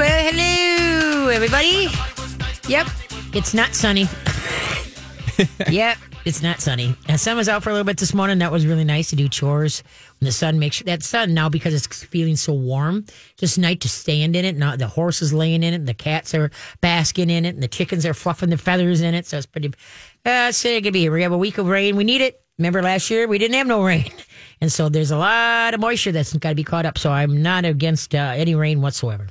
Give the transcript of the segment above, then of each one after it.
Well, hello, everybody. Yep, it's not sunny. yep, it's not sunny. The sun was out for a little bit this morning. That was really nice to do chores when the sun makes that sun now because it's feeling so warm. Just nice to stand in it. Now the horse is laying in it, and the cats are basking in it, and the chickens are fluffing their feathers in it. So it's pretty. Uh, it's it could be. We have a week of rain. We need it. Remember last year we didn't have no rain, and so there's a lot of moisture that's got to be caught up. So I'm not against uh, any rain whatsoever.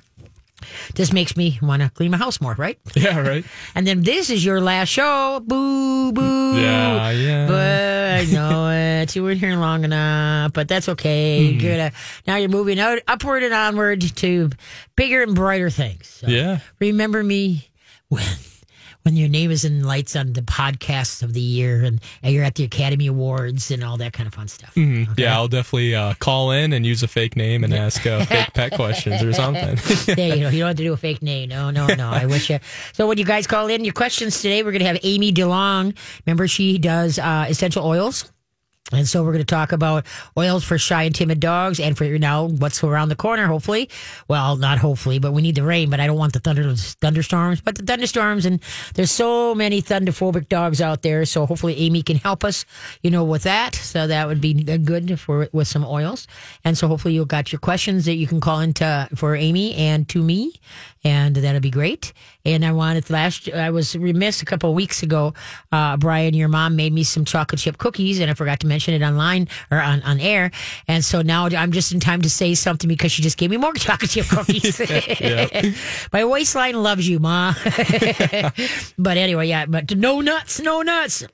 Just makes me want to clean my house more, right? Yeah, right. And then this is your last show. Boo, boo. Yeah, yeah. But I know it. You weren't here long enough, but that's okay. Hmm. Good. Now you're moving out, upward and onward to bigger and brighter things. So Yeah. Remember me when when your name is in lights on the podcast of the year and, and you're at the Academy Awards and all that kind of fun stuff. Mm-hmm. Yeah, I'll definitely uh, call in and use a fake name and ask uh, fake pet questions or something. yeah, you go. You don't have to do a fake name. No, no, no. I wish you. So when you guys call in your questions today, we're going to have Amy DeLong. Remember, she does uh, essential oils. And so we're going to talk about oils for shy and timid dogs and for now what's around the corner, hopefully. Well, not hopefully, but we need the rain, but I don't want the thunder, thunderstorms, but the thunderstorms. And there's so many thunderphobic dogs out there. So hopefully Amy can help us, you know, with that. So that would be good for with some oils. And so hopefully you'll got your questions that you can call into for Amy and to me. And that'll be great. And I wanted last, I was remiss a couple of weeks ago. Uh, Brian, your mom made me some chocolate chip cookies and I forgot to mention it online or on, on air. And so now I'm just in time to say something because she just gave me more chocolate chip cookies. My waistline loves you, Ma. but anyway, yeah, but no nuts, no nuts.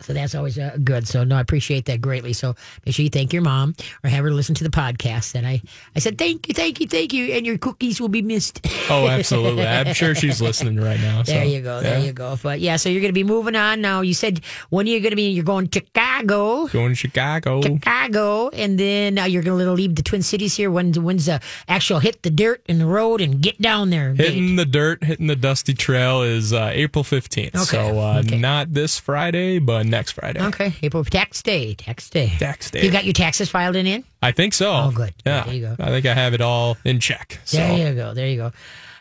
So that's always uh, good. So no, I appreciate that greatly. So make sure you thank your mom or have her listen to the podcast. And I, I said thank you, thank you, thank you, and your cookies will be missed. oh, absolutely. I'm sure she's listening right now. So, there you go, there yeah. you go. But yeah, so you're going to be moving on now. You said when are you're going to be, you're going to Chicago. Going to Chicago. Chicago, and then uh, you're going to leave the Twin Cities here. When when's the actual hit the dirt in the road and get down there? Hitting the dirt, hitting the dusty trail is uh, April 15th. Okay, So uh, okay. not this Friday, but next Friday. Okay, April tax day, tax day, Tax day. You got your taxes filed in? in? I think so. Oh, good. Yeah. There you go. I think I have it all in check. So. There you go. There you go.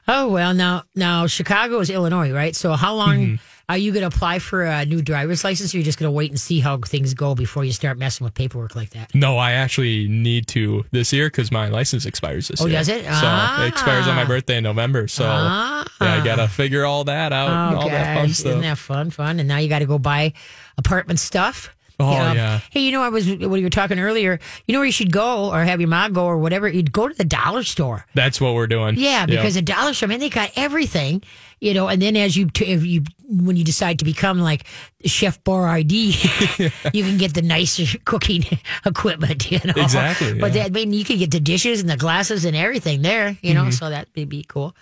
Oh well, now now Chicago is Illinois, right? So how long Mm-hmm. Are you going to apply for a new driver's license? Or you're just going to wait and see how things go before you start messing with paperwork like that? No, I actually need to this year because my license expires this Oh, year. Oh, does it? So Ah. it expires on my birthday in November. So Ah. yeah, I gotta figure all that out and Oh, all that fun gosh, stuff. isn't that fun? Fun, and now you got to go buy apartment stuff. Oh, You know? yeah. Hey, you know, I was when you were talking earlier. You know where you should go, or have your mom go, or whatever. You'd go to the dollar store. That's what we're doing. Yeah, Yep. because the dollar store, man, they got everything, you know. And then as you, t- if you, when you decide to become like Chef Boyardee, you can get the nicer cooking equipment, you know. Exactly, But yeah. that, I mean, you can get the dishes and the glasses and everything there, you Mm-hmm. know. So that would be cool.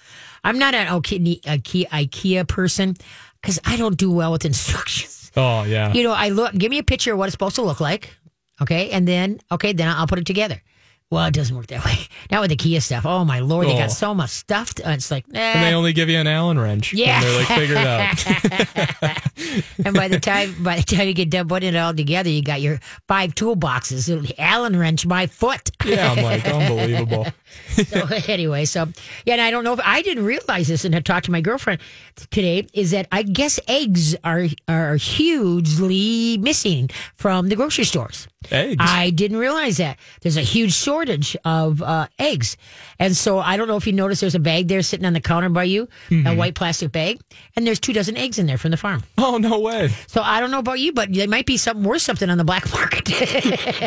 I'm not an IKEA person because I don't do well with instructions. oh yeah. You know, I look, give me a picture of what it's supposed to look like. Okay. And then, okay, then I'll put it together. Well, it doesn't work that way. Not with the IKEA stuff. Oh my lord, they Oh. got so much stuff. To, it's like, and they eh. only give you an Allen wrench. Yeah. And they're like, figure it out. and by the time by the time you get done putting it all together, you got your five toolboxes. Allen wrench, my foot. yeah, I'm like, unbelievable. So anyway, so yeah, and I don't know if I didn't realize this, and I talked to my girlfriend today. Is that I guess eggs are are hugely missing from the grocery stores. Eggs. I didn't realize that there's a huge shortage of uh, eggs, and so I don't know if you noticed. There's a bag there sitting on the counter by you, a white plastic bag, and there's two dozen eggs in there from the farm. oh no way. So I don't know about you, but there might be something worth something on the black market.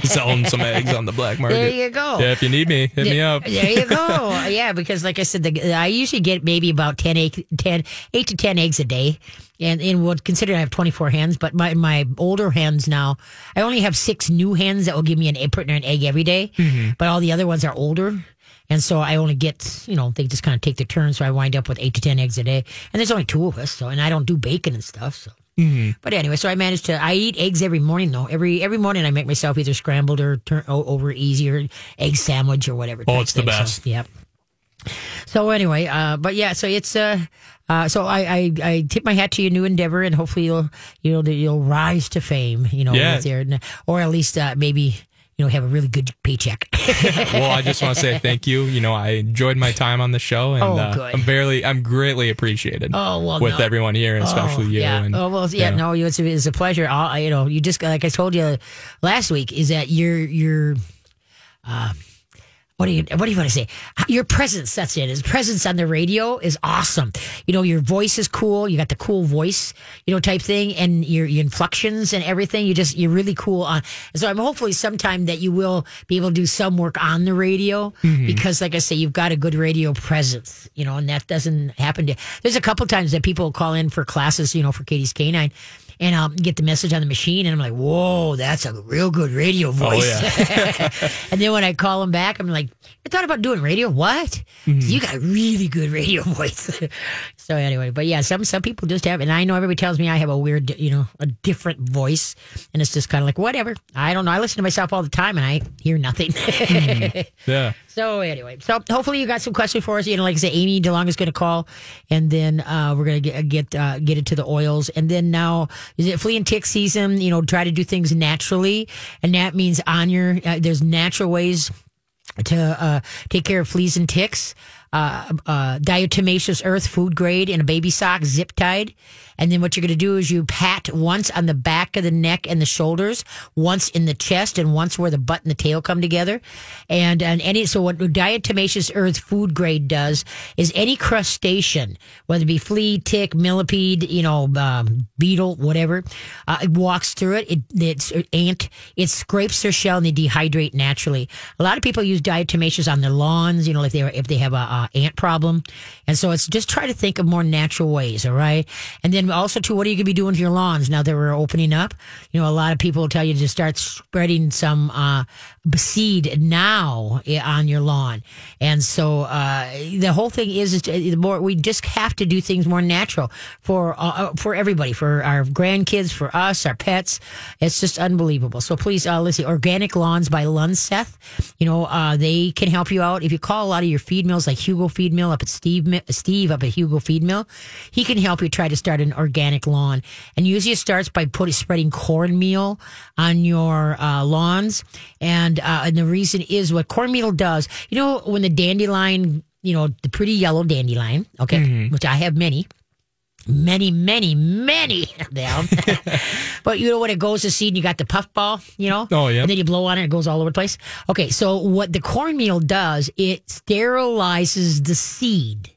Selling some eggs on the black market. there you go. Yeah, if you need me, hit me up. There you go. yeah, because like I said, the, I usually get maybe about 10, egg, 10 8 to 10 eggs a day. And, and would consider I have 24 hens, but my, my older hens now, I only have six new hens that will give me an egg, putting an egg every day, Mm-hmm. But all the other ones are older. And so I only get, you know, they just kind of take their turn. So I wind up with eight to 10 eggs a day. And there's only two of us. So, and I don't do bacon and stuff. So, Mm-hmm. but anyway, so I managed to, I eat eggs every morning though. Every, every morning I make myself either scrambled or turn over easy or egg sandwich or whatever. Oh, it's the thing. So, best. yep. So anyway, uh, but yeah, so it's uh, uh, so I, I I tip my hat to your new endeavor, and hopefully you'll you'll you'll rise to fame, you know, Yeah. with your, or at least uh, maybe you know, have a really good paycheck. well, I just want to say thank you. You know, I enjoyed my time on the show, and Oh, uh. I'm barely, I'm greatly appreciated. Oh, well, with no. everyone here, and especially oh, you. Yeah. And, oh well, yeah. you know. No, it's, it's a pleasure. I'll, you know, you just like I told you last week is that you're you're. Uh, what do you what do you want to say? Your presence, that's it. His presence on the radio is awesome. You know, your voice is cool. You got the cool voice, you know, type thing, and your, your inflections and everything. You just you're really cool on. And so I'm hopefully sometime that you will be able to do some work on the radio mm-hmm. because, like I say, you've got a good radio presence. You know, and that doesn't happen to. There's a couple times that people call in for classes. You know, for Katie's Canine. And I'll get the message on the machine, and I'm like, "Whoa, that's a real good radio oh, voice." yeah. and then when I call them back, I'm like, I thought about doing radio. What? Mm-hmm. You got a really good radio voice. so anyway, but yeah, some some people just have, and I know everybody tells me I have a weird, you know, a different voice, and it's just kind of like whatever. I don't know. I listen to myself all the time, and I hear nothing. Mm-hmm. yeah. So anyway, so hopefully you got some questions for us. You know, like I said, Amy DeLong is going to call, and then uh, we're going to get get uh, get into the oils, and then now is it flea and tick season? You know, try to do things naturally, and that means on your uh, there's natural ways to uh, take care of fleas and ticks. Uh, uh, diatomaceous earth food grade in a baby sock, zip tied. And then what you're going to do is you pat once on the back of the neck and the shoulders, once in the chest, and once where the butt and the tail come together. And, and any, so what diatomaceous earth food grade does is any crustacean, whether it be flea, tick, millipede, you know, um, beetle, whatever, uh, it walks through it. It, it's ant, it scrapes their shell and they dehydrate naturally. A lot of people use diatomaceous on their lawns, you know, if they if they have a, a ant problem, and so it's just try to think of more natural ways. All right, and then also too, what are you going to be doing to your lawns now that we're opening up? You know, a lot of people will tell you to start spreading some uh, seed now on your lawn, and so uh, the whole thing is, is the more we just have to do things more natural for uh, for everybody, for our grandkids, for us, our pets. It's just unbelievable. So please, uh, let's see, Organic Lawns by Lunseth. You know, uh, they can help you out if you call a lot of your feed mills, like Hugo Feed Mill up at Steve Steve up at Hugo Feed Mill. He can help you try to start an organic lawn, and usually it starts by putting spreading cornmeal on your uh, lawns, and uh, and the reason is what cornmeal does. You know, when the dandelion, you know, the pretty yellow dandelion, okay, which I have many many, many, many of them. but you know when it goes to seed and you got the puffball, you know? Oh, yeah. And then you blow on it, it goes all over the place. Okay, so what the cornmeal does, it sterilizes the seed.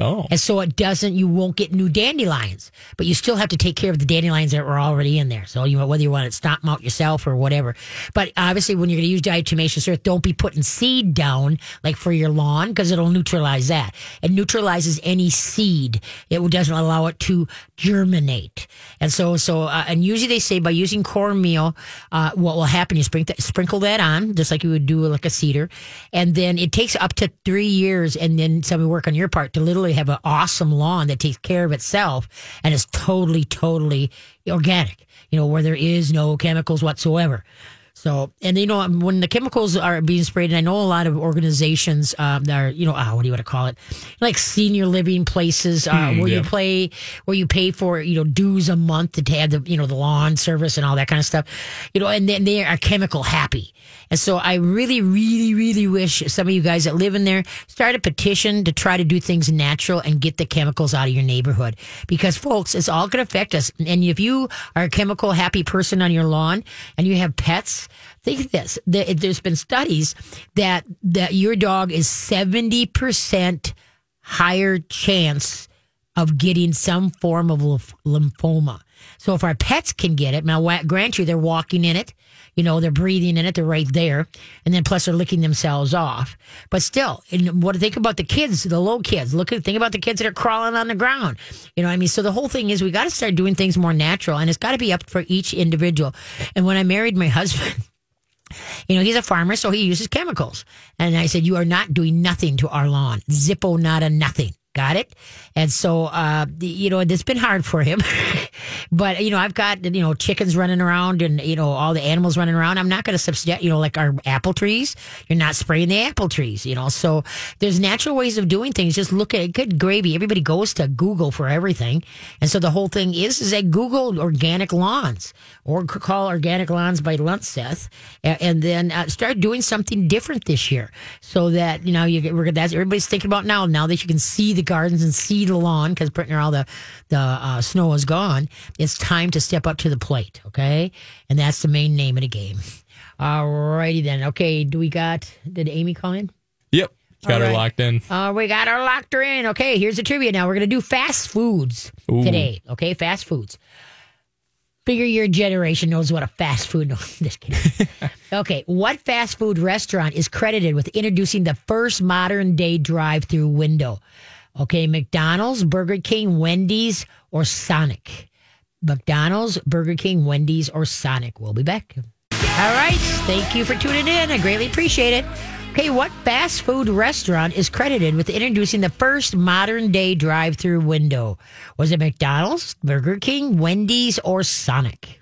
Oh. And so it doesn't, you won't get new dandelions, but you still have to take care of the dandelions that were already in there. So you whether you want to stomp them out yourself or whatever. But obviously when you're going to use diatomaceous earth, don't be putting seed down like for your lawn because it'll neutralize that. It neutralizes any seed. It doesn't allow it to germinate. And so, so, uh, and usually they say by using cornmeal, uh, what will happen, you sprinkle, sprinkle that on just like you would do like a seeder. And then it takes up to three years and then some work on your part to have an awesome lawn that takes care of itself and is totally, totally organic, you know, where there is no chemicals whatsoever. So, and you know, when the chemicals are being sprayed, and I know a lot of organizations um, that are, you know, uh, what do you want to call it, like senior living places uh, where you yeah. play, where you pay for, you know, dues a month to have the, you know, the lawn service and all that kind of stuff, you know, and then they are chemical happy. And so I really, really, really wish some of you guys that live in there start a petition to try to do things natural and get the chemicals out of your neighborhood. Because folks, it's all going to affect us. And if you are a chemical happy person on your lawn and you have pets, think of this. There- There's been studies that, that your dog is 70% higher chance of getting some form of lymph- lymphoma. So if our pets can get it, now grant you they're walking in it, you know, they're breathing in it, they're right there, and then plus they're licking themselves off. But still, and what think about the kids, the little kids? Look at think about the kids that are crawling on the ground. You know I mean? So the whole thing is we got to start doing things more natural, and it's got to be up for each individual. And when I married my husband. You know, he's a farmer, so he uses chemicals. And I said, You are not doing nothing to our lawn. Zippo, nada, nothing. Got it? And so, uh, you know, it's been hard for him. but, you know, I've got, you know, chickens running around and, you know, all the animals running around. I'm not going to substitute, you know, like our apple trees. You're not spraying the apple trees, you know. So there's natural ways of doing things. Just look at good gravy. Everybody goes to Google for everything. And so the whole thing is, is that Google organic lawns or call organic lawns by Lunseth and, and then uh, start doing something different this year so that, you know, you we're, that's everybody's thinking about now, now that you can see the gardens and see the lawn because pretty near all the, the uh, snow is gone. It's time to step up to the plate. Okay. And that's the main name of the game. All righty then. Okay. Do we got, did Amy call in? Yep. Got All her right. locked in. Uh, we got her locked her in. Okay, here's the trivia now. We're to do fast foods Ooh. today. Okay, fast foods. Figure your generation knows what a fast food. No, just kidding. okay, what fast food restaurant is credited with introducing the first modern day drive through window? Okay, McDonald's, Burger King, Wendy's, or Sonic? McDonald's, Burger King, Wendy's, or Sonic. We'll be back. All right. Thank you for tuning in. I greatly appreciate it. Okay, what fast food restaurant is credited with introducing the first modern day drive through window? Was it McDonald's, Burger King, Wendy's, or Sonic?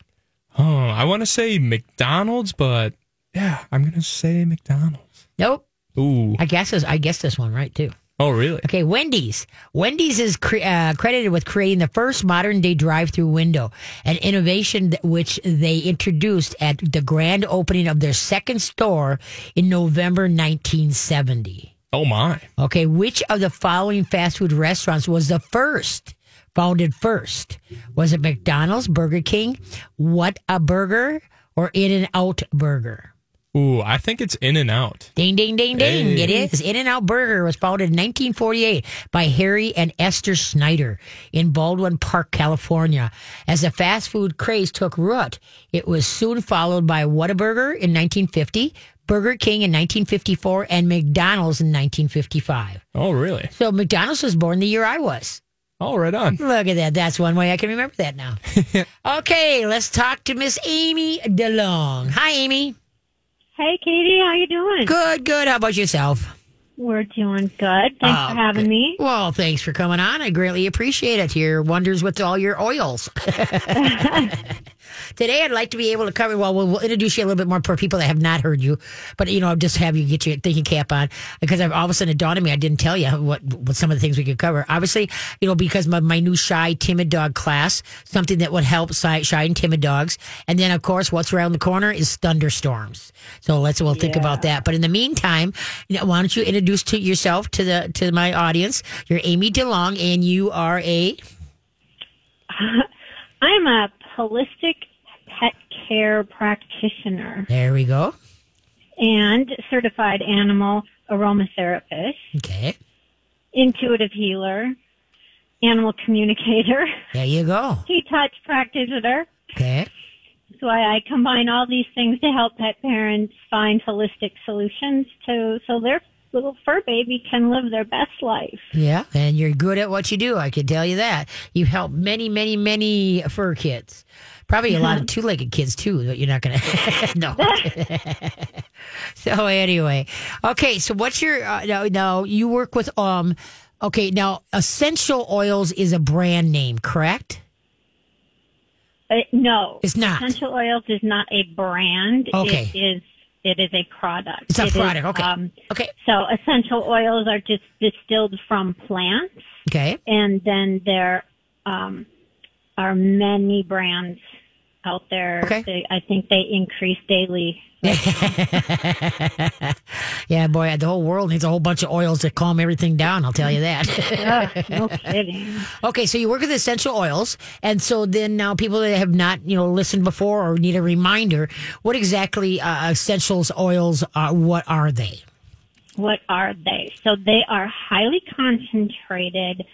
Oh, I want to say McDonald's, but yeah, I'm gonna say McDonald's. Nope. Ooh. I guess this, I guess this one right too. Oh, really? Okay, Wendy's. Wendy's is cre- uh, credited with creating the first modern day drive through window, an innovation that, which they introduced at the grand opening of their second store in November 1970. Oh my. Okay, which of the following fast food restaurants was the first? Founded first? Was it McDonald's, Burger King, What a Burger, or In and Out Burger? Ooh, I think it's In and Out. Ding, ding, ding, ding. Hey. It is. In and Out Burger was founded in 1948 by Harry and Esther Snyder in Baldwin Park, California. As the fast food craze took root, it was soon followed by Whataburger in 1950, Burger King in 1954, and McDonald's in 1955. Oh, really? So McDonald's was born the year I was. Oh, right on. Look at that. That's one way I can remember that now. okay, let's talk to Miss Amy DeLong. Hi, Amy. Hey, Katie, how you doing? Good, good. How about yourself? We're doing good. Thanks Oh, for having good. me. Well, thanks for coming on. I greatly appreciate it. Your wonders with all your oils. Today, I'd like to be able to cover. Well, we'll, we'll introduce you a little bit more for people that have not heard you, but you know, I just have you get your thinking cap on because I've all of a sudden it dawned on me I didn't tell you what what some of the things we could cover. Obviously, you know, because my, my new shy timid dog class, something that would help shy, shy and timid dogs, and then of course, what's around the corner is thunderstorms. So let's we'll think about that. But in the meantime, you know, why don't you introduce to yourself to the to my audience? You're Amy DeLong, and you are a I'm a holistic care practitioner there we go. and certified animal aromatherapist, Okay, intuitive healer, animal communicator, there you go. key touch practitioner. Okay. So I, I combine all these things to help pet parents find holistic solutions to so their little fur baby can live their best life. Yeah, and you're good at what you do. I can tell you that. You've helped many, many, many fur kids. Probably a lot of two-legged kids too. But you're not gonna. no. so anyway, okay. So what's your uh, now? Now you work with um. Okay, now Essential Oils is a brand name, correct? Uh, no, It's not. Essential oils is not a brand. Okay. It is. It is a product. It's a It is, product. Okay. um, okay. so essential oils are just distilled from plants, Okay. and then there um, are many brands out there. Okay. They, I think they increase daily. yeah, boy, the whole world needs a whole bunch of oils to calm everything down. I'll tell you that. Ugh, no kidding. Okay, so you work with essential oils, and so then now people that have not, you know, listened before or need a reminder, what exactly uh, essentials oils are? What are they? What are they? So they are highly concentrated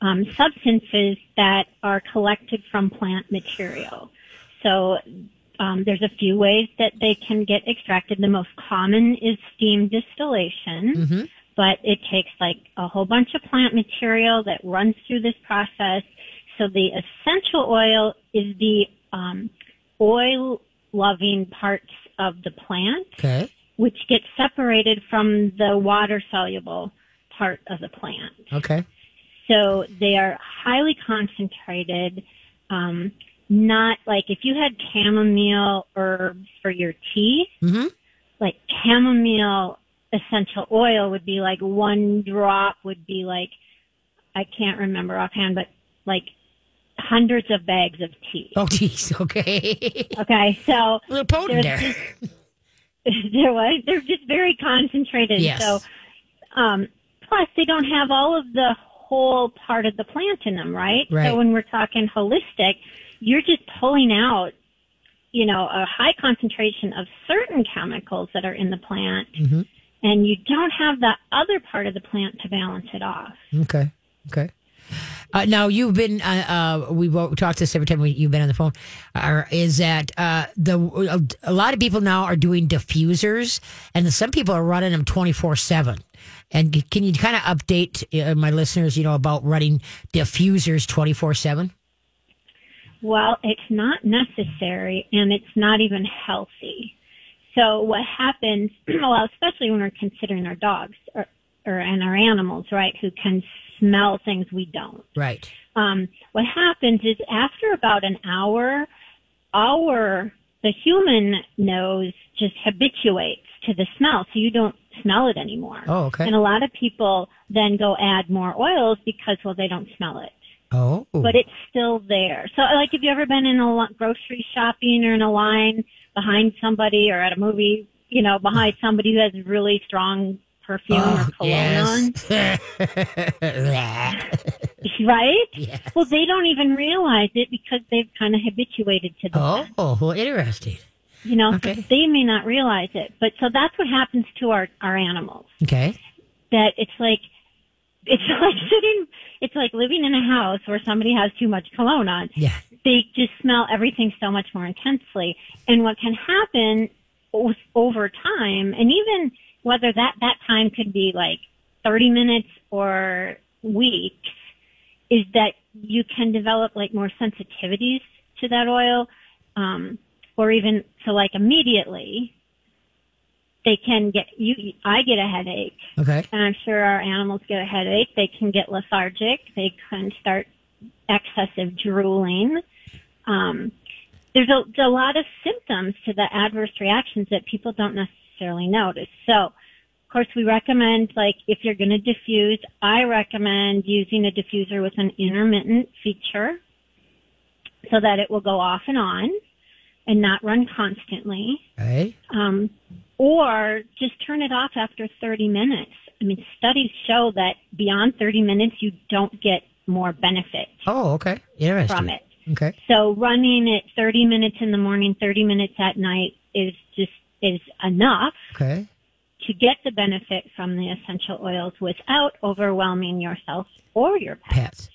um, substances that are collected from plant material. So um, there's a few ways that they can get extracted. The most common is steam distillation, but it takes like a whole bunch of plant material that runs through this process. So the essential oil is the um, oil loving parts of the plant Okay. which gets separated from the water soluble part of the plant. Okay. So they are highly concentrated. Um, not like if you had chamomile herbs for your tea, hmm like chamomile essential oil would be like one drop would be like I can't remember offhand, but like hundreds of bags of tea. Oh, geez. Okay. Okay, so A little potent there. just there was they're just very concentrated. Yes. So um plus they don't have all of the whole part of the plant in them, right? Right. So when we're talking holistic, you're just pulling out you know, a high concentration of certain chemicals that are in the plant Mhm. and you don't have the other part of the plant to balance it off. Okay. Okay. Uh, now you've been. Uh, uh, we talked this every time we, you've been on the phone. Uh, is that uh, the a lot of people now are doing diffusers, and some people are running them twenty four seven. And can you kind of update uh, my listeners, you know, about running diffusers twenty four seven? Well, it's not necessary and it's not even healthy. So what happens, well, especially when we're considering our dogs or, or and our animals, right, who can smell things we don't. Right. Um, what happens is after about an hour, our the human nose just habituates to the smell, so you don't smell it anymore. Oh, okay. And a lot of people then go add more oils because well they don't smell it Oh, but it's still there. So, like, have you ever been in a grocery shopping or in a line behind somebody or at a movie, you know, behind somebody who has really strong perfume oh, or cologne on, yes. right? yeah. Well, they don't even realize it because they've kind of habituated to that. Oh, well, interesting. you know, okay. so they may not realize it. But so that's what happens to our, our animals. Okay. That it's like, it's like sitting, it's like living in a house where somebody has too much cologne on. Yeah. they just smell everything so much more intensely. And what can happen over time, and even whether that, that time could be like 30 minutes or weeks, is that you can develop like more sensitivities to that oil, um, or even so like immediately they can get you. I get a headache, Okay. and I'm sure our animals get a headache. They can get lethargic. They can start excessive drooling. Um, there's a, a lot of symptoms to the adverse reactions that people don't necessarily notice. So, of course, we recommend, like, if you're going to diffuse, I recommend using a diffuser with an intermittent feature so that it will go off and on and not run constantly Right. um, or just turn it off after 30 minutes. I mean, studies show that beyond 30 minutes, you don't get more benefit Oh, okay. Interesting. from it. Okay. So running it 30 minutes in the morning, 30 minutes at night is just, is enough Okay. to get the benefit from the essential oils without overwhelming yourself or your pet. Pets.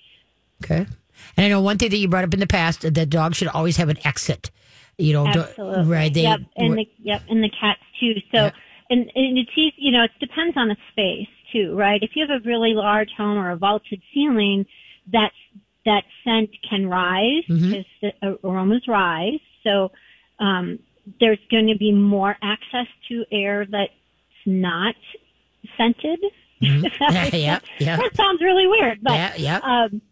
Okay. And I know one thing that you brought up in the past that dogs should always have an exit. You know, Absolutely. right? They, yep, and the yep, and the cats too. So, Yeah. and, and it's easy, you know, it depends on the space too, right? If you have a really large home or a vaulted ceiling, that that scent can rise because the aromas rise. So, um, there's going to be more access to air that's not scented. That Yeah, yeah. That sounds really weird, but yeah, yeah. um,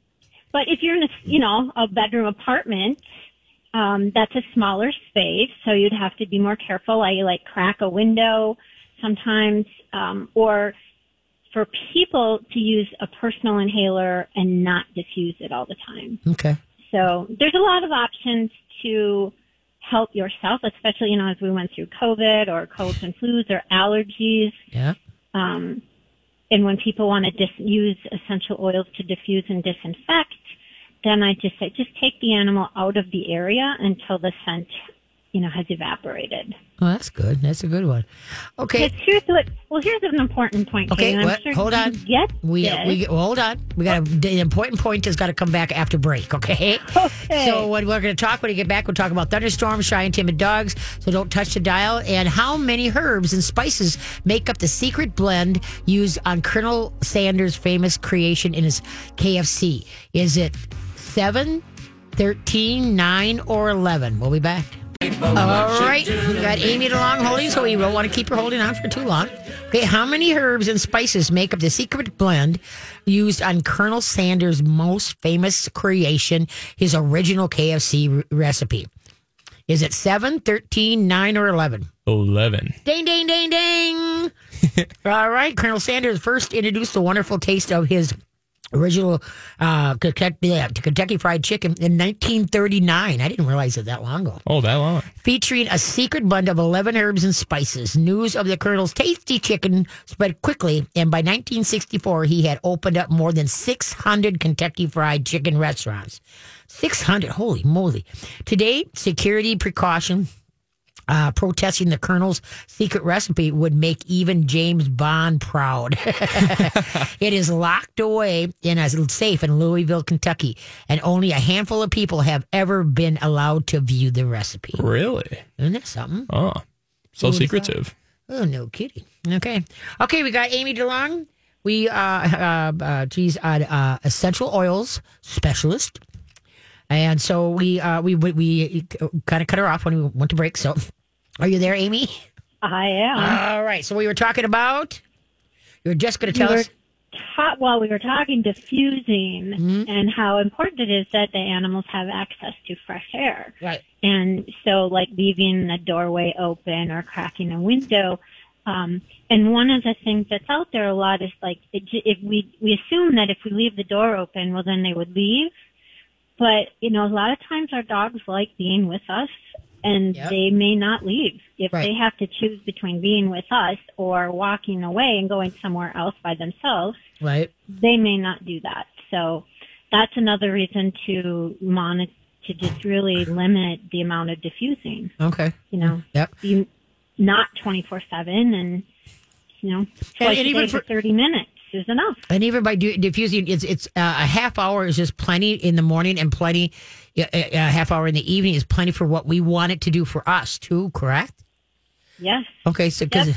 but if you're in a, you know, a bedroom apartment, um, that's a smaller space, so you'd have to be more careful. I like crack a window sometimes, um, or for people to use a personal inhaler and not diffuse it all the time. okay. So there's a lot of options to help yourself, especially, you know, as we went through COVID or colds and flus or allergies. Yeah. Um, and when people want to dis- use essential oils to diffuse and disinfect, then I just say, just take the animal out of the area until the scent, you know, has evaporated. Oh, that's good. That's a good one. Okay. Because here's what, well, here's an important point. Okay, Kate, I'm what? sure Hold on. Get We this. we well, hold on. We got a, the important point has got to come back after break. Okay. Okay. So when we're going to talk when we get back, we'll talk about thunderstorms, shy and timid dogs. So don't touch the dial. And how many herbs and spices make up the secret blend used on Colonel Sanders' famous creation in his KFC? Is it seven, 13, 9, or eleven? We'll be back. All right, we got Amy DeLong holding, so we don't want to keep her holding on for too long. Okay, how many herbs and spices make up the secret blend used on Colonel Sanders' most famous creation, his original KFC re- recipe? Is it 7, 13, 9, or 11? 11. Ding, ding, ding, ding. All right. Colonel Sanders first introduced the wonderful taste of his original uh, Kentucky, yeah, Kentucky Fried Chicken in 1939. I didn't realize it that long ago. Oh, that long. Featuring a secret blend of 11 herbs and spices. News of the Colonel's tasty chicken spread quickly, and by 1964, he had opened up more than 600 Kentucky Fried Chicken restaurants. 600, holy moly. Today, security precaution uh, protesting the colonel's secret recipe would make even James Bond proud. it is locked away in a safe in Louisville, Kentucky, and only a handful of people have ever been allowed to view the recipe. Really? Isn't that something? Oh, so secretive. Oh, no kidding. Okay. Okay, we got Amy DeLong. We, uh, uh, uh, she's an uh, essential oils specialist. And so we, uh, we, we, we kind of cut her off when we went to break. So are you there, Amy? I am. All right. So we were talking about, you were just going to tell were us. ta- well, we were talking diffusing Mm-hmm. and how important it is that the animals have access to fresh air. Right. And so, like leaving the doorway open or cracking a window. Um, and one of the things that's out there a lot is like it, if we we assume that if we leave the door open, well, then they would leave. But you know, a lot of times our dogs like being with us, and Yep. they may not leave if Right. they have to choose between being with us or walking away and going somewhere else by themselves Right. they may not do that. So that's another reason to monitor, to just really limit the amount of diffusing, Okay. you know, Yep. Be not 24 seven and, you know, and even for- 30 minutes is enough. And even by diffusing, it's it's uh, a half hour is just plenty in the morning, and plenty a, a a half hour in the evening is plenty for what we want it to do for us too. Correct? Yes. Okay. So because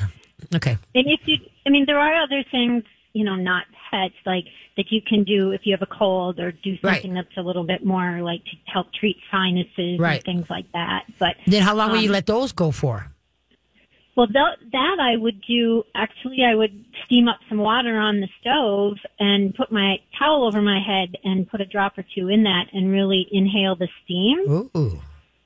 okay, And if you, I mean, there are other things, you know, not pets, like that you can do if you have a cold or do Right. something that's a little bit more like to help treat sinuses Right. and things like that. But then how long will you Um, let those go for? Well, that, that I would do, actually, I would steam up some water on the stove and put my towel over my head and put a drop or two in that and really inhale the steam. Ooh.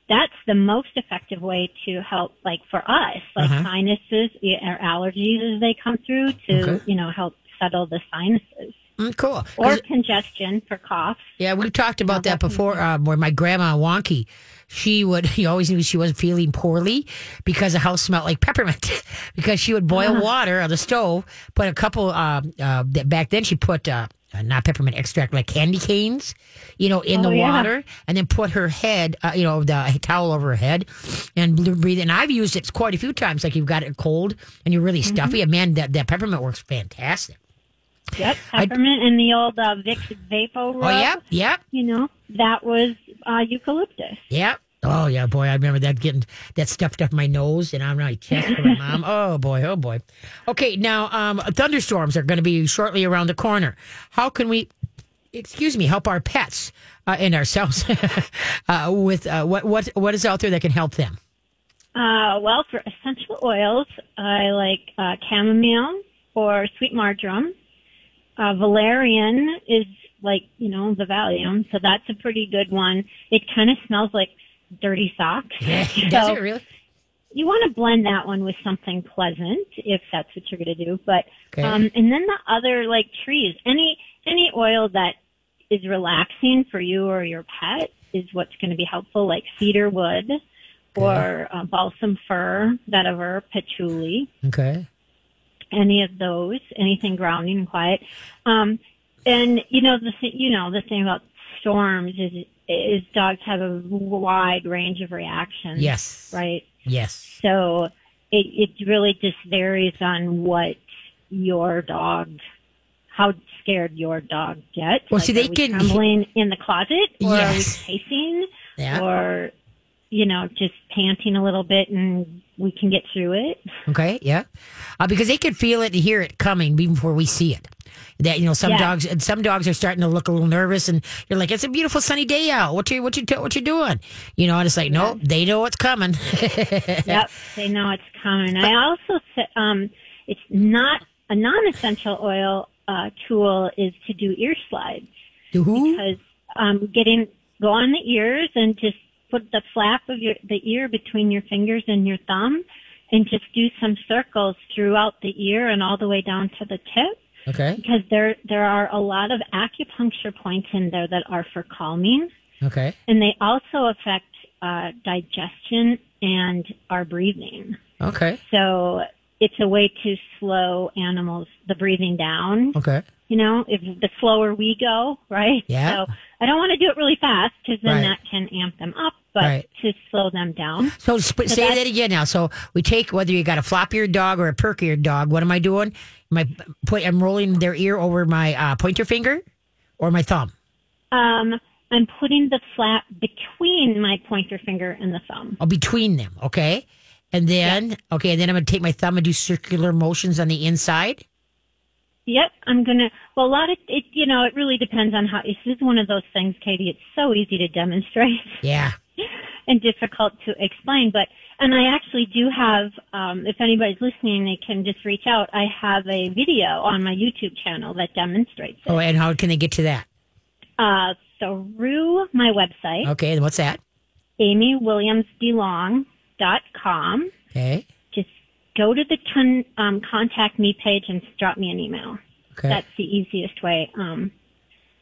That's the most effective way to help, like for us, like Uh-huh. sinuses or allergies as they come through to, Okay. you know, help settle the sinuses. Mm, cool. Or congestion for coughs. Yeah, we've talked about that before. Uh, where my grandma Wonky, she would. You always knew she was feeling poorly because the house smelled like peppermint. because she would boil water on the stove, put a couple. Uh, uh, back then, she put uh, uh, not peppermint extract, like candy canes, you know, in Oh, the yeah. water, and then put her head, uh, you know, the towel over her head, and breathe. And I've used it quite a few times. Like you've got it cold and you're really Mm-hmm. stuffy, and man, that, that peppermint works fantastic. Yep. Peppermint and the old uh, Vicks Vapo Rub. Oh yeah, yeah. You know, that was uh, eucalyptus. Yeah. Oh yeah, boy, I remember that getting that stuffed up my nose and on my chest for my mom. Oh boy, oh boy. Okay, now um, thunderstorms are going to be shortly around the corner. How can we, excuse me, help our pets uh, and ourselves uh, with uh, what what what is out there that can help them? Uh, well, for essential oils, I like uh, chamomile or sweet marjoram. Uh, valerian is like, you know, the Valium, so that's a pretty good one. It kind of smells like dirty socks. Does So it really? you want to blend that one with something pleasant if that's what you're going to do. But Okay. um, and then the other like trees, any any oil that is relaxing for you or your pet is what's going to be helpful, like cedar wood or uh, balsam fir, vetiver, patchouli, Okay. any of those, anything grounding and quiet. Um, and you know the th- you know the thing about storms is is dogs have a wide range of reactions. Yes. Right. Yes. So it, it really just varies on what your dog, how scared your dog gets. Well, see, are they can- trembling in the closet, or Yes. are we pacing, Yeah. or you know, just panting a little bit, and we can get through it. Okay, yeah, uh, because they can feel it and hear it coming even before we see it. That you know, some Yeah. dogs and some dogs are starting to look a little nervous, and you're like, "It's a beautiful sunny day out. What you what you what you doing?" You know, and it's like, no, they know what's coming. yep, they know it's coming. I also um, it's not a non-essential oil uh, tool is to do ear slides Do who? because um, getting go on the ears and just put the flap of your the ear between your fingers and your thumb, and just do some circles throughout the ear and all the way down to the tip Okay. because there there are a lot of acupuncture points in there that are for calming, Okay. and they also affect uh, digestion and our breathing. Okay. So it's a way to slow animals the breathing down. Okay. You know, if the slower we go, right? Yeah. So I don't want to do it really fast because then Right. that can amp them up, but Right. to slow them down. So sp- say that again now. So we take whether you got a flop-eared dog or a perk-eared dog. What am I doing? Am I put? I'm rolling their ear over my uh, pointer finger or my thumb. Um, I'm putting the flap between my pointer finger and the thumb. Oh, between them. Okay. And then okay, and then I'm gonna take my thumb and do circular motions on the inside. Yep, I'm gonna. Well, a lot of it. You know, it really depends on how. This is one of those things, Katie. It's so easy to demonstrate Yeah. and difficult to explain. But and I actually do have. Um, if anybody's listening, they can just reach out. I have a video on my YouTube channel that demonstrates it. Oh, and how can they get to that? Uh, through my website, Okay. And what's that? amywilliamsdelong.com. Okay. Go to the con- um, contact me page and drop me an email. Okay. That's the easiest way. Um,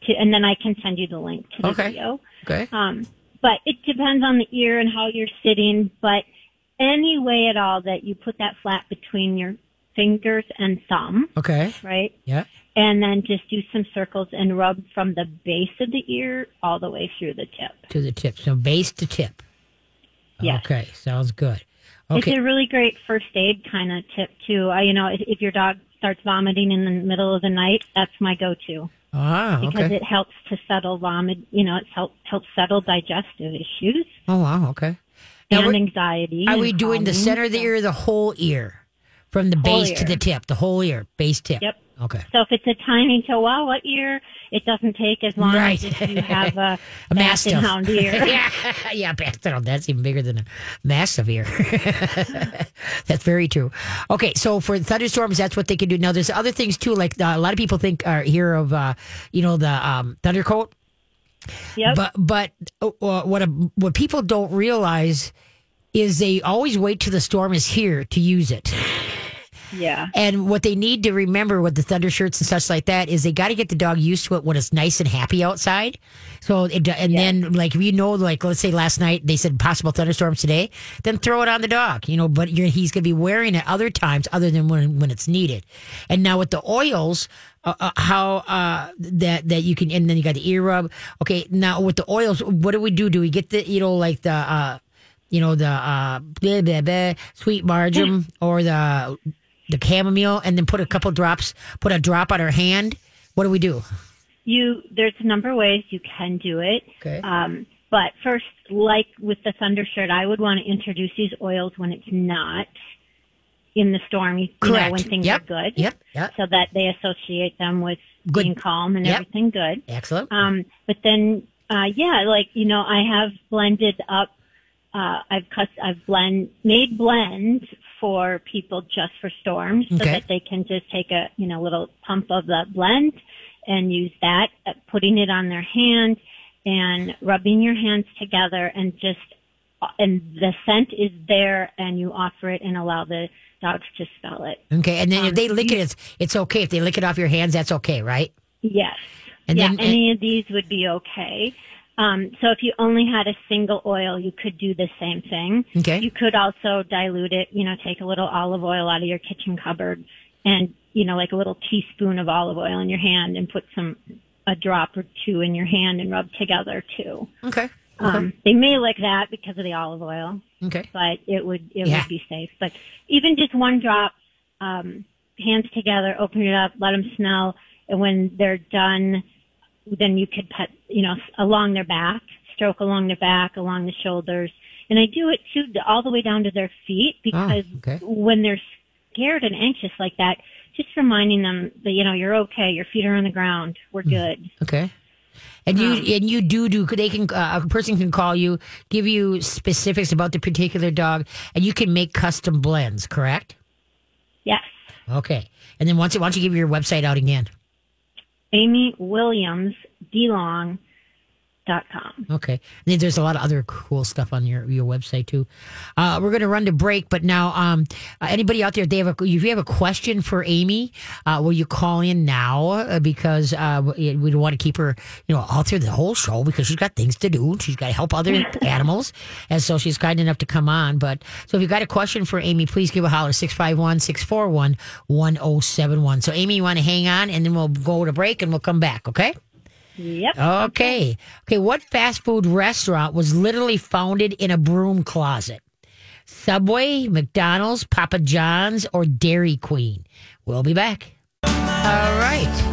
to, and then I can send you the link to the Okay. video. okay. Um, but it depends on the ear and how you're sitting. But any way at all that you put that flat between your fingers and thumb, Okay. right? Yeah. And then just do some circles and rub from the base of the ear all the way through the tip. To the tip. So base to tip. Yes. Okay. Sounds good. Okay. It's a really great first aid kind of tip too. Uh, you know, if, if your dog starts vomiting in the middle of the night, that's my go-to ah. Okay. Because it helps to settle vomit. You know, it helps helps settle digestive issues Oh wow. Okay. Now, and anxiety. Are and we doing the center of the ear, or the whole ear, from the base to the tip, the whole ear, base tip? Yep. Okay. So if it's a tiny chihuahua ear, it doesn't take as long Right. as if you have a, A basset mastiff. hound ear. yeah, yeah, mastiff. That's even bigger than a mastiff ear. that's very true. Okay, so for thunderstorms, that's what they can do. Now, there's other things too. Like uh, a lot of people think are hear of, uh, you know, the um, thundercoat. Yep. But but uh, uh, what a, what people don't realize is they always wait till the storm is here to use it. Yeah. And what they need to remember with the thunder shirts and such like that is they got to get the dog used to it when it's nice and happy outside. So it, and then like if you know like let's say last night they said possible thunderstorms today, then throw it on the dog. You know, but you're, he's going to be wearing it other times other than when when it's needed. And now with the oils. Uh, uh, how uh, that that you can and then you got the ear rub. Okay, now with the oils, what do we do? Do we get the you know like the uh, you know the uh, blah, blah, blah, sweet marjoram or the the chamomile and then put a couple drops, put a drop on her hand. What do we do? You there's a number of ways you can do it. Okay. Um, but first, like with the thunder shirt, I would want to introduce these oils when it's not in the storm. You, you know, Correct. when things Yep. are good. Yep. Yep. So that they associate them with Good. being calm and Yep. everything good. Excellent. Um, but then, uh, yeah, like, you know, I have blended up, uh, I've cut, I've blend, made blends for people just for storms so Okay. that they can just take a, you know, little pump of the blend and use that, uh, putting it on their hand and rubbing your hands together and just, uh, and the scent is there and you offer it and allow the dogs to smell it. Okay. And then if um, they lick it, it's, it's okay. If they lick it off your hands, that's okay, right? Yes. And yeah, then- any of these would be okay. Um, so if you only had a single oil, you could do the same thing. Okay. You could also dilute it, you know, take a little olive oil out of your kitchen cupboard and, you know, like a little teaspoon of olive oil in your hand and put some, a drop or two in your hand and rub together too. Okay. Um, they may like that because of the olive oil, Okay. but it would, it Yeah. would be safe. But even just one drop, um, hands together, open it up, let them smell. And when they're done, then you could put, you know, along their back, stroke along their back, along the shoulders. And I do it too, all the way down to their feet because Oh, okay. when they're scared and anxious like that, just reminding them that, you know, you're okay. Your feet are on the ground. We're good. Okay. And you Um, and you do do they can uh, a person can call you, give you specifics about the particular dog, and you can make custom blends. Correct? Yes. Okay. And then once, don't you give your website out again? Amy Williams DeLong com. Okay. And there's a lot of other cool stuff on your, your website too. Uh, we're going to run to break, but now, um, uh, anybody out there, they have a, if you have a question for Amy, uh, will you call in now? Uh, because, uh, we we don't want to keep her, you know, all through the whole show because she's got things to do. She's got to help other animals. And so she's kind enough to come on. But so if you've got a question for Amy, please give a holler 651 641 1071. So Amy, you want to hang on and then we'll go to break and we'll come back. Okay. Yep. Okay. Okay. What fast food restaurant was literally founded in a broom closet? Subway, McDonald's, Papa John's, or Dairy Queen? We'll be back. All right.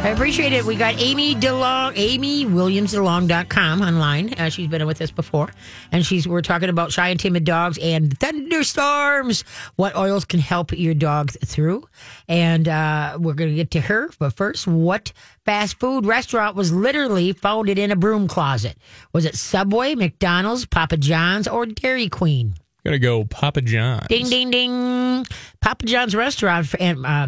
I appreciate it. We got Amy DeLong, AmyWilliamsDeLong.com online. Uh, she's been with us before. And she's we're talking about shy and timid dogs and thunderstorms, what oils can help your dog through. And uh, we're going to get to her. But first, what fast food restaurant was literally founded in a broom closet? Was it Subway, McDonald's, Papa John's, or Dairy Queen? Gotta go Papa John's. Ding, ding, ding. Papa John's restaurant and uh,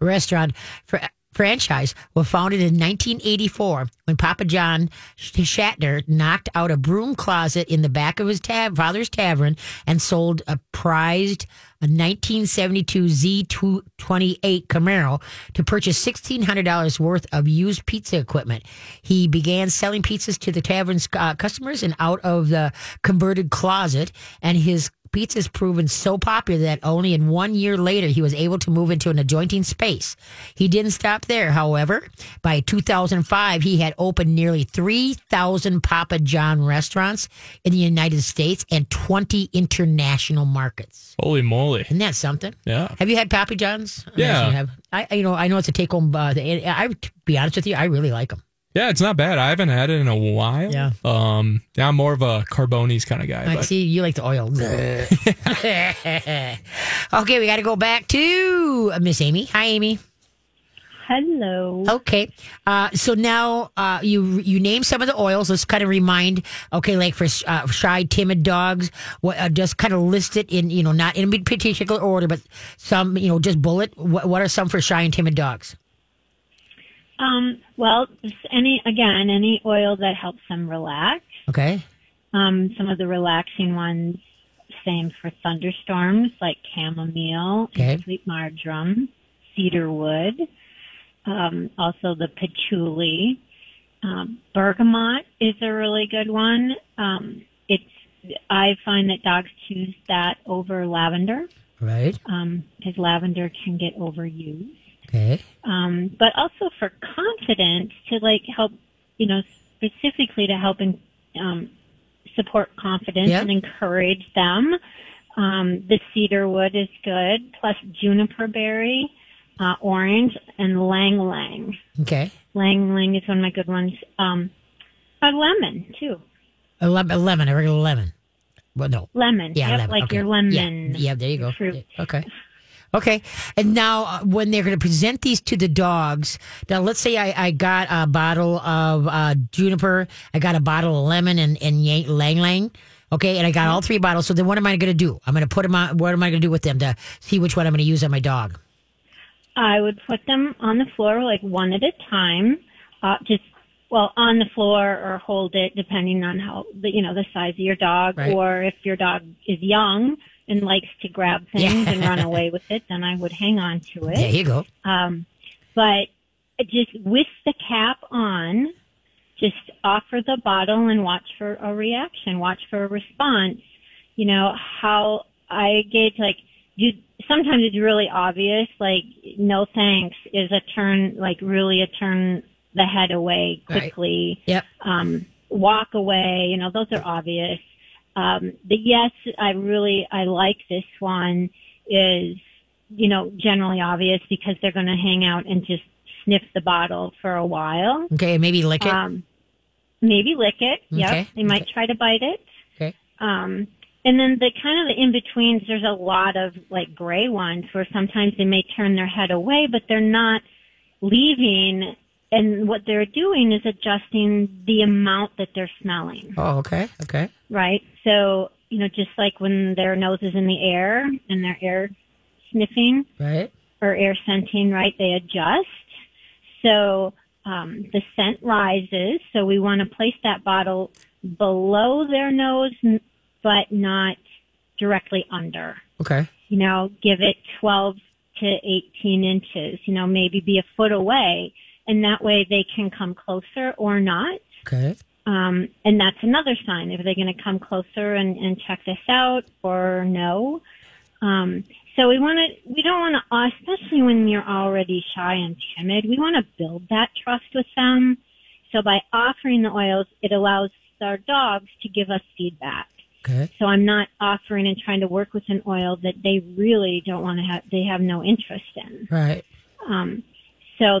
restaurant for franchise was founded in 1984 when Papa John Schnatter knocked out a broom closet in the back of his tab- father's tavern and sold a prized a 1972 Z28 Camaro to purchase $1,600 worth of used pizza equipment. He began selling pizzas to the tavern's uh, customers and out of the converted closet, and his pizza's proven so popular that only in one year later he was able to move into an adjoining space. He didn't stop there, however. By 2005, he had opened nearly 3,000 Papa John restaurants in the United States and 20 international markets. Holy moly. Isn't that something? Yeah. Have you had Papa John's? Yeah. imagine you have. I, you know, I know it's a take home. Uh, I, I, to be honest with you, I really like them. Yeah, it's not bad. I haven't had it in a while. Yeah. Um, yeah, I'm more of a Carbone's kind of guy. I but see you like the oil. okay, we got to go back to uh, Miss Amy. Hi, Amy. Hello. Okay, uh, so now uh, you you name some of the oils. Let's kind of remind. Okay, like for uh, shy, timid dogs, what uh, just kind of list it in you know not in particular order, but some you know just bullet. What, what are some for shy and timid dogs? Um, well, any again, any oil that helps them relax. Okay, Um, some of the relaxing ones, same for thunderstorms, like chamomile, Okay. and sweet marjoram, cedarwood. Um, also the patchouli. Um, bergamot is a really good one. Um, it's I find that dogs choose that over lavender right. because lavender can get overused. Okay, um, but also for confidence to like help, you know, specifically to help and um, support confidence Yeah. and encourage them. Um, the cedar wood is good, plus juniper berry, uh, orange, and ylang ylang. okay. Ylang ylang is one of my good ones. Um, a lemon too. A lem- a lemon, a regular lemon. Well, no. Lemon. Yeah, yep, lemon. like okay. your lemon. Yeah, yeah there you go. fruit. Okay. Okay. And now, uh, when they're going to present these to the dogs, now let's say I, I got a bottle of uh, juniper, I got a bottle of lemon and, and yang, ylang ylang. Okay. And I got all three bottles. So then what am I going to do? I'm going to put them on. What am I going to do with them to see which one I'm going to use on my dog? I would put them on the floor like one at a time. Uh, just well on the floor or hold it depending on how the you know the size of your dog Right. or if your dog is young and likes to grab things and run away with it, then I would hang on to it. There you go. Um, but just with the cap on, just offer the bottle and watch for a reaction, watch for a response. You know, how I gauge like you, sometimes it's really obvious, like no thanks is a turn, like really a turn the head away Right. quickly Yep. um, walk away. You know, those are obvious. Um, the yes, I really I like this one is you know generally obvious because they're going to hang out and just sniff the bottle for a while. Okay. Maybe lick it. Um, maybe lick it. Yep. Okay. They might Okay. try to bite it. Okay. Um, and then the kind of the in betweens, there's a lot of like gray ones where sometimes they may turn their head away, but they're not leaving. And what they're doing is adjusting the amount that they're smelling, oh, okay. Okay. right? So, you know, just like when their nose is in the air and their air sniffing Right. or air scenting, right? They adjust. So um, the scent rises. So we want to place that bottle below their nose, but not directly under. Okay. You know, give it 12 to 18 inches. You know, maybe be a foot away, and that way they can come closer or not. Okay. Um, and that's another sign if they're going to come closer and, and check this out or no. Um, so we want to, we don't want to, especially when you're already shy and timid, we want to build that trust with them. So by offering the oils, it allows our dogs to give us feedback. Okay. So I'm not offering and trying to work with an oil that they really don't want to have, they have no interest in. Right. Um, so,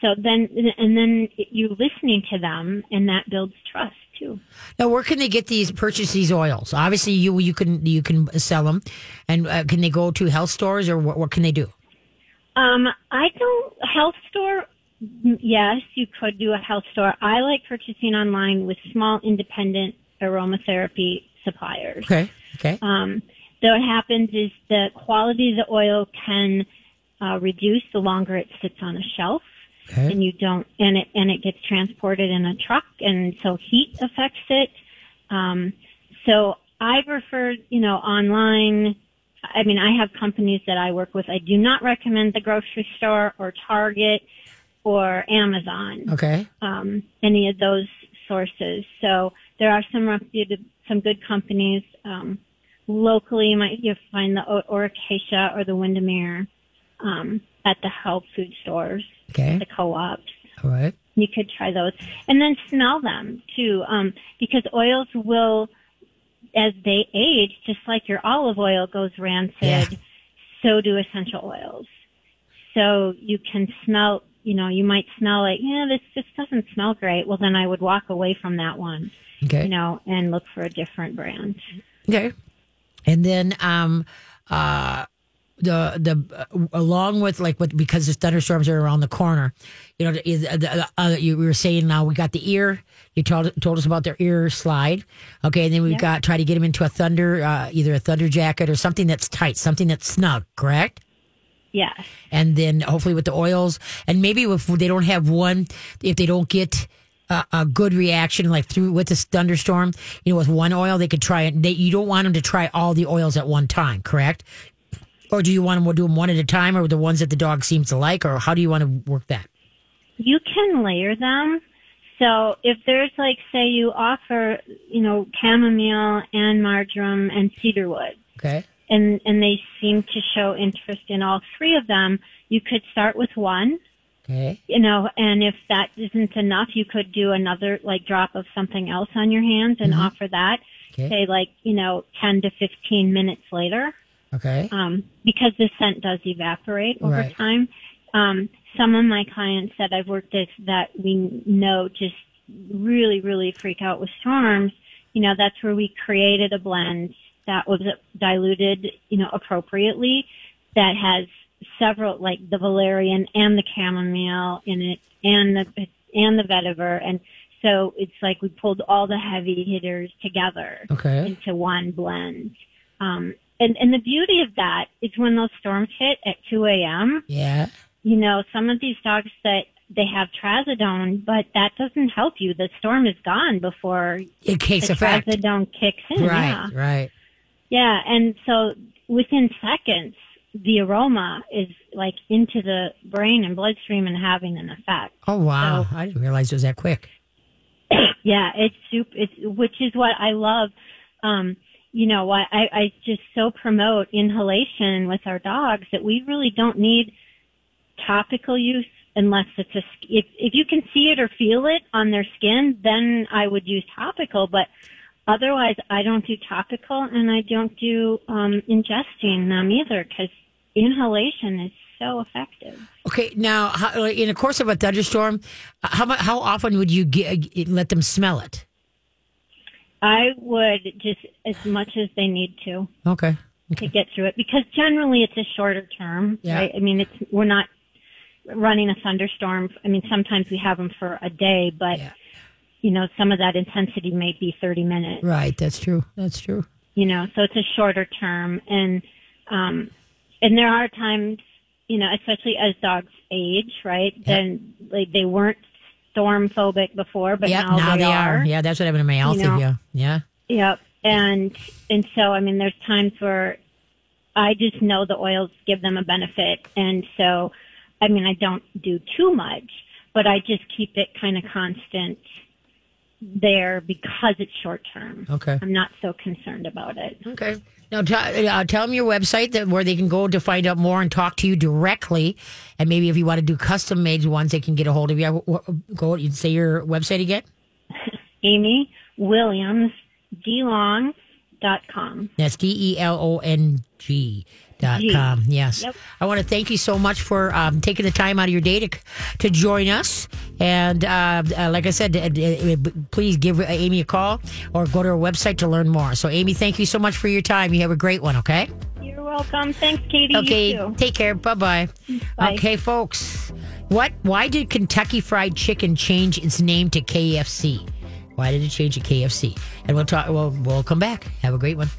so then, and then you're listening to them and that builds trust too. Now, where can they get these? Purchase these oils? Obviously, you you can you can sell them, and uh, can they go to health stores or what? What can they do? Um, I don't, health store, yes, you could do a health store. I like purchasing online with small independent aromatherapy suppliers. Okay. Okay. Um, so what happens is the quality of the oil can uh, reduce the longer it sits on a shelf. Okay. and you don't and it and it gets transported in a truck and so heat affects it um so i prefer you know online i mean i have companies that i work with i do not recommend the grocery store or target or amazon Okay. um, any of those sources. So there are some reputed, some good companies um, locally. You might you find the O- or or the Wyndmere um, at the health food stores, Okay. the co-ops. All right. You could try those, and then smell them too, um, because oils will, as they age, just like your olive oil goes rancid, Yeah. so do essential oils. So you can smell, you know, you might smell like, yeah, this just doesn't smell great. Well, then I would walk away from that one, Okay. you know, and look for a different brand. Okay. And then um uh the the uh, along with like what because the thunderstorms are around the corner, you know, the, the, uh, you were saying now we got the ear. You told told us about their ear slide, okay, and then we have got try to get them into a thunder, uh, either a thunder jacket or something that's tight, something that's snug, correct? Yes. and then hopefully with the oils and maybe if they don't have one if they don't get a, a good reaction like through with this thunderstorm you know with one oil they could try it they, you don't want them to try all the oils at one time correct or do you want to do them one at a time or the ones that the dog seems to like or how do you want to work that? You can layer them. So if there's like, say you offer, you know, chamomile and marjoram and cedarwood, okay. and, and they seem to show interest in all three of them, you could start with one, okay. You know, and if that isn't enough, you could do another like drop of something else on your hands and mm-hmm. offer that, Okay. say like, you know, 10 to 15 minutes later okay um, because the scent does evaporate over Right. time. Um, some of my clients that I've worked with that we know just really, really freak out with storms, you know, that's where we created a blend that was diluted, you know, appropriately that has several, like the valerian and the chamomile in it and the, and the vetiver. And so it's like we pulled all the heavy hitters together okay into one blend. Um, and, and the beauty of that is when those storms hit at 2 a.m., yeah you know, some of these dogs that they have trazodone, but that doesn't help you. The storm is gone before it takes the effect trazodone kicks in. right Yeah. right Yeah. And so within seconds, the aroma is like into the brain and bloodstream and having an effect. oh wow So- i didn't realize it was that quick Yeah, it's super. It's which is what I love. Um, you know, I, I just so promote inhalation with our dogs that we really don't need topical use unless it's a if if you can see it or feel it on their skin, then I would use topical. But otherwise, I don't do topical and I don't do um, ingesting them either because inhalation is so effective. Okay, now how, in the course of a thunderstorm, how how often would you get, let them smell it? I would just as much as they need to. Okay, to get through it because generally it's a shorter term, Yeah. right? I mean, it's we're not running a thunderstorm. I mean, sometimes we have them for a day, but Yeah. you know, some of that intensity may be 30 minutes, right. That's true. That's true. you know, so it's a shorter term and um and there are times, you know, especially as dogs age, right? Then like they weren't storm phobic before, but Yep, now, now they, they are. Yeah, that's what happened to my Alfie. know. Yeah, yeah. Yep. And and so I mean there's times where I just know the oils give them a benefit and so I mean I don't do too much, but I just keep it kind of constant there because it's short term. Okay. I'm not so concerned about it. Okay. Now, t- uh, tell them your website that where they can go to find out more and talk to you directly, and maybe if you want to do custom made ones, they can get a hold of you. W- w- Go you say your website again. Amy Williams DeLong.com. That's D E L O N G. com. Yes. Yep. I want to thank you so much for um, taking the time out of your day to, to join us. And uh, uh, like I said, uh, uh, please give Amy a call or go to her website to learn more. So, Amy, thank you so much for your time. You have a great one, okay? You're welcome. Thanks, Katie. Okay, You too. take care. Bye-bye. Bye. Okay, folks. What? Why did Kentucky Fried Chicken change its name to KFC? Why did it change to KFC? And we'll talk. We'll we'll come back. Have a great one.